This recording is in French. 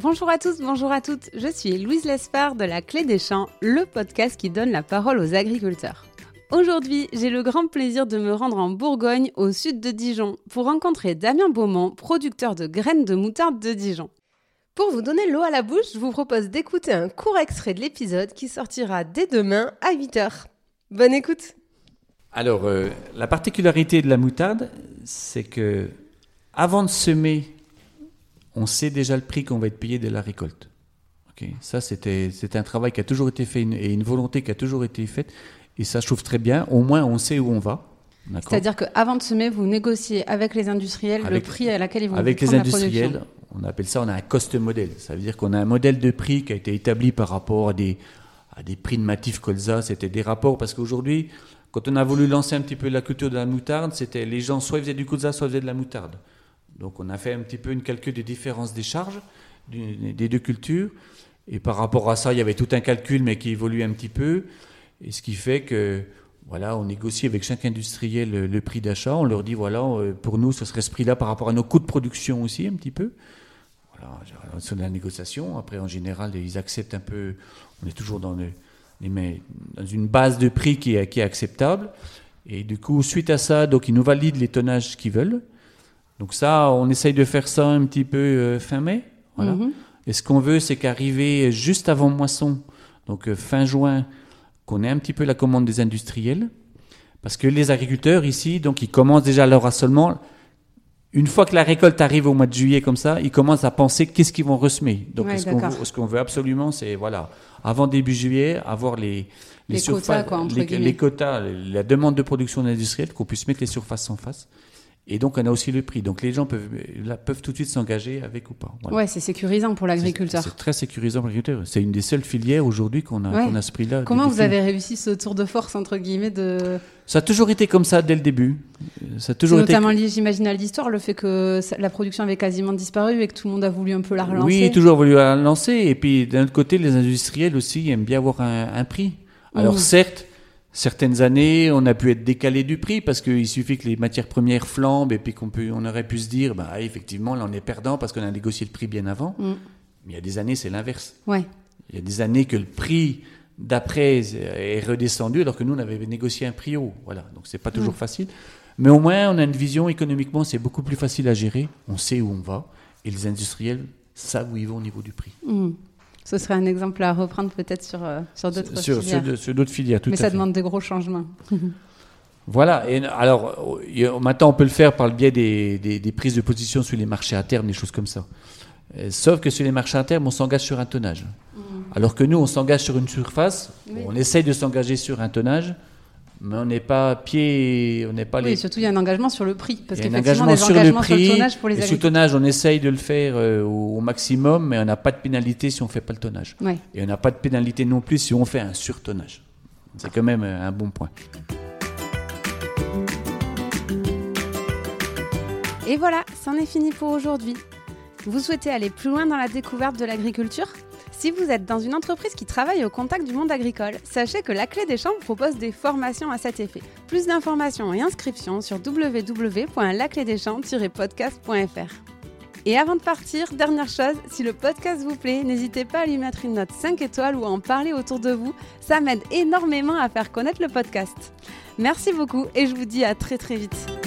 Bonjour à tous, bonjour à toutes. Je suis Louise Lespard de La Clé des Champs, le podcast qui donne la parole aux agriculteurs. Aujourd'hui, j'ai le grand plaisir de me rendre en Bourgogne, au sud de Dijon, pour rencontrer Damien Beaumont, producteur de graines de moutarde de Dijon. Pour vous donner l'eau à la bouche, je vous propose d'écouter un court extrait de l'épisode qui sortira dès demain à 8h. Bonne écoute Alors, euh, la particularité de la moutarde, c'est que avant de semer, on sait déjà le prix qu'on va être payé de la récolte. Ok, Ça, c'était un travail qui a toujours été fait une- et une volonté qui a toujours été faite. Et ça, je trouve très bien. Au moins, on sait où on va. C'est-à-dire qu'avant de semer, vous négociez avec les industriels Avec- le prix à laquelle ils vont Avec les la industriels, on appelle ça, on a un cost model. Ça veut dire qu'on a un modèle de prix qui a été établi par rapport à des, à des prix de Matif Colza. C'était des rapports parce qu'aujourd'hui, quand on a voulu lancer un petit peu la culture de la moutarde, c'était les gens soit ils faisaient du Colza, soit ils faisaient de la moutarde. Donc on a fait un petit peu une calcul des différences des charges des deux cultures. Et par rapport à ça, il y avait tout un calcul, mais qui évolue un petit peu. Et ce qui fait que, voilà, on négocie avec chaque industriel le, le prix d'achat. On leur dit, voilà, euh, pour nous, ce serait ce prix-là par rapport à nos coûts de production aussi, un petit peu. Voilà, c'est la négociation. Après, en général, ils acceptent un peu. On est toujours dans une base de prix qui est, qui est acceptable. Et du coup, suite à ça, donc ils nous valident les tonnages qu'ils veulent. Donc ça, on essaye de faire ça un petit peu euh, fin mai. Voilà. Mhm. Et ce qu'on veut, c'est qu'arriver juste avant moisson, donc euh, fin juin, qu'on ait un petit peu la commande des industriels. Parce que les agriculteurs ici, donc ils commencent déjà leur assolement. Une fois que la récolte arrive au mois de juillet comme ça, ils commencent à penser qu'est-ce qu'ils vont ressemer. Donc Ouais, ce qu'on veut, ce qu'on veut absolument, c'est voilà, avant début juillet, avoir les Les surfaces- quotas, quoi, les, les quotas, la demande de production industrielle, qu'on puisse mettre les surfaces en face. Et donc on a aussi le prix. Donc les gens peuvent là, peuvent tout de suite s'engager avec ou pas. Voilà. Ouais, c'est sécurisant pour l'agriculteur. C'est très sécurisant pour l'agriculteur. C'est une des seules filières aujourd'hui qu'on a, Ouais. a ce prix-là. Comment vous avez réussi ce tour de force, entre guillemets, de... Ça a toujours été comme ça dès le début. Ça a toujours été. notamment lié, j'imagine, à l'histoire, le fait que la production avait quasiment disparu et que tout le monde a voulu un peu la relancer. Oui, toujours voulu la lancer. Et puis d'un autre côté, les industriels aussi aiment bien avoir un, un prix. Alors Mhm. certes, certaines années, on a pu être décalé du prix parce qu'il suffit que les matières premières flambent et puis qu'on peut, on aurait pu se dire, bah effectivement, là on est perdant parce qu'on a négocié le prix bien avant. Mm. Mais il y a des années, c'est l'inverse. Ouais. Il y a des années que le prix d'après est redescendu alors que nous on avait négocié un prix haut. Voilà, donc c'est pas toujours facile. Mais au moins on a une vision économiquement, c'est beaucoup plus facile à gérer. On sait où on va et les industriels savent où ils vont au niveau du prix. Mhm. Ce serait un exemple à reprendre peut-être sur, euh, sur d'autres Sur, filières. sur- d'autres filières, tout Mais à ça fait. demande des gros changements. Voilà. Et alors maintenant on peut le faire par le biais des, des- des prises de position sur les marchés à terme, des choses comme ça. Euh, Sauf que sur les marchés à terme, on s'engage sur un tonnage. Alors que nous, on s'engage sur une surface, Oui. on essaye de s'engager sur un tonnage, mais on n'est pas pied, on n'est pas Oui, les. surtout il y a un engagement sur le prix. Parce Il y a un engagement des sur le sur le prix. tonnage pour les et sur le tonnage, on essaye de le faire euh, au, maximum, mais on n'a pas de pénalité si on fait pas le tonnage. Ouais. Et on n'a pas de pénalité non plus si on fait un surtonnage. C'est quand même euh, un bon point. Et voilà, c'en est fini pour aujourd'hui. Vous souhaitez aller plus loin dans la découverte de l'agriculture? Si vous êtes dans une entreprise qui travaille au contact du monde agricole, sachez que la Clé des Champs propose des formations à cet effet. Plus d'informations et inscriptions sur www.laclédeschamps-podcast.fr. Et avant de partir, dernière chose, si le podcast vous plaît, n'hésitez pas à lui mettre une note 5 étoiles ou à en parler autour de vous. Ça m'aide énormément à faire connaître le podcast. Merci beaucoup et je vous dis à très très vite.